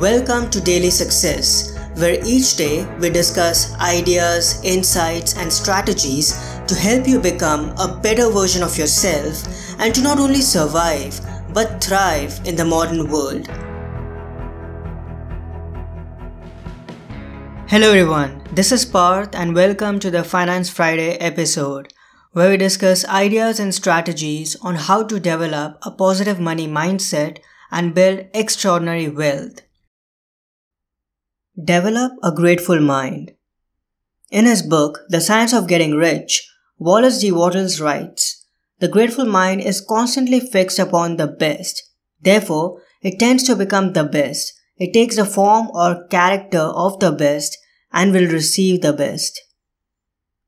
Welcome to Daily Success, where each day we discuss ideas, insights, and strategies to help you become a better version of yourself and to not only survive but thrive in the modern world. Hello, everyone. This is Parth, and welcome to the Finance Friday episode, where we discuss ideas and strategies on how to develop a positive money mindset and build extraordinary wealth. Develop a grateful mind. In his book, The Science of Getting Rich, Wallace D. Wattles writes, The grateful mind is constantly fixed upon the best. Therefore, it tends to become the best. It takes the form or character of the best and will receive the best.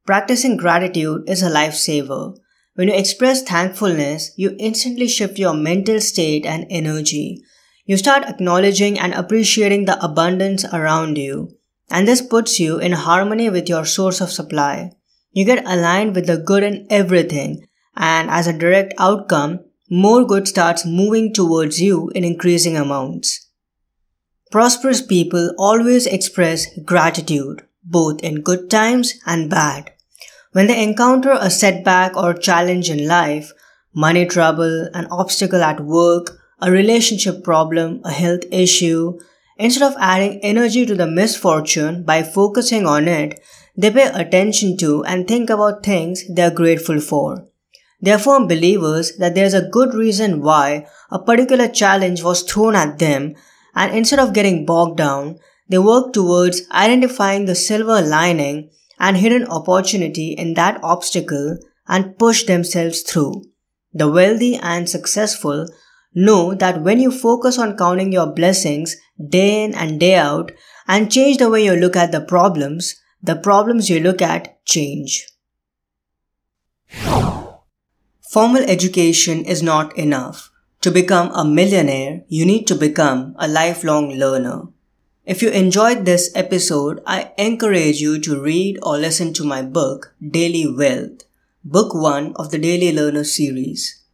Practicing gratitude is a lifesaver. When you express thankfulness, you instantly shift your mental state and energy. You start acknowledging and appreciating the abundance around you, and this puts you in harmony with your source of supply. You get aligned with the good in everything, and as a direct outcome, more good starts moving towards you in increasing amounts. Prosperous people always express gratitude, both in good times and bad. When they encounter a setback or challenge in life, money trouble, an obstacle at work, a relationship problem, a health issue, instead of adding energy to the misfortune by focusing on it, they pay attention to and think about things they are grateful for. They are firm believers that there is a good reason why a particular challenge was thrown at them, and instead of getting bogged down, they work towards identifying the silver lining and hidden opportunity in that obstacle and push themselves through. The wealthy and successful Know that when you focus on counting your blessings day in and day out and change the way you look at the problems, the problems you look at change. Formal education is not enough. To become a millionaire, you need to become a lifelong learner. If you enjoyed this episode, I encourage you to read or listen to my book, Daily Wealth, book one of the Daily Learner series.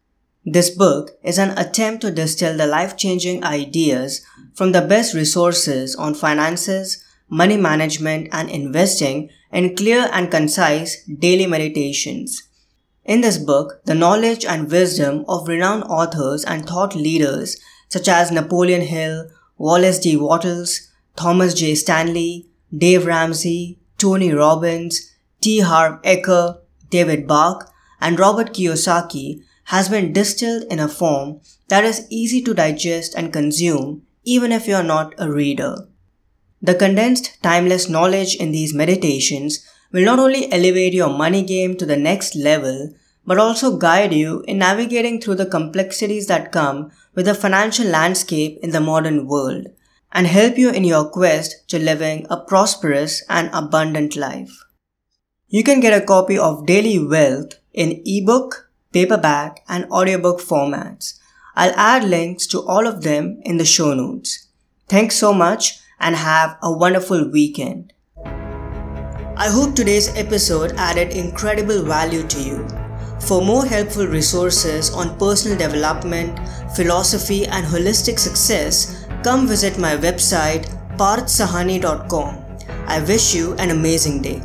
This book is an attempt to distill the life changing ideas from the best resources on finances, money management, and investing in clear and concise daily meditations. In this book, the knowledge and wisdom of renowned authors and thought leaders such as Napoleon Hill, Wallace D. Wattles, Thomas J. Stanley, Dave Ramsey, Tony Robbins, T. Harv Eker, David Bach, and Robert Kiyosaki has been distilled in a form that is easy to digest and consume even if you are not a reader. The condensed, timeless knowledge in these meditations will not only elevate your money game to the next level, but also guide you in navigating through the complexities that come with the financial landscape in the modern world and help you in your quest to living a prosperous and abundant life. You can get a copy of Daily Wealth in ebook, paperback, and audiobook formats. I'll add links to all of them in the show notes. Thanks so much and have a wonderful weekend. I hope today's episode added incredible value to you. For more helpful resources on personal development, philosophy, and holistic success, come visit my website parthsahani.com. I wish you an amazing day.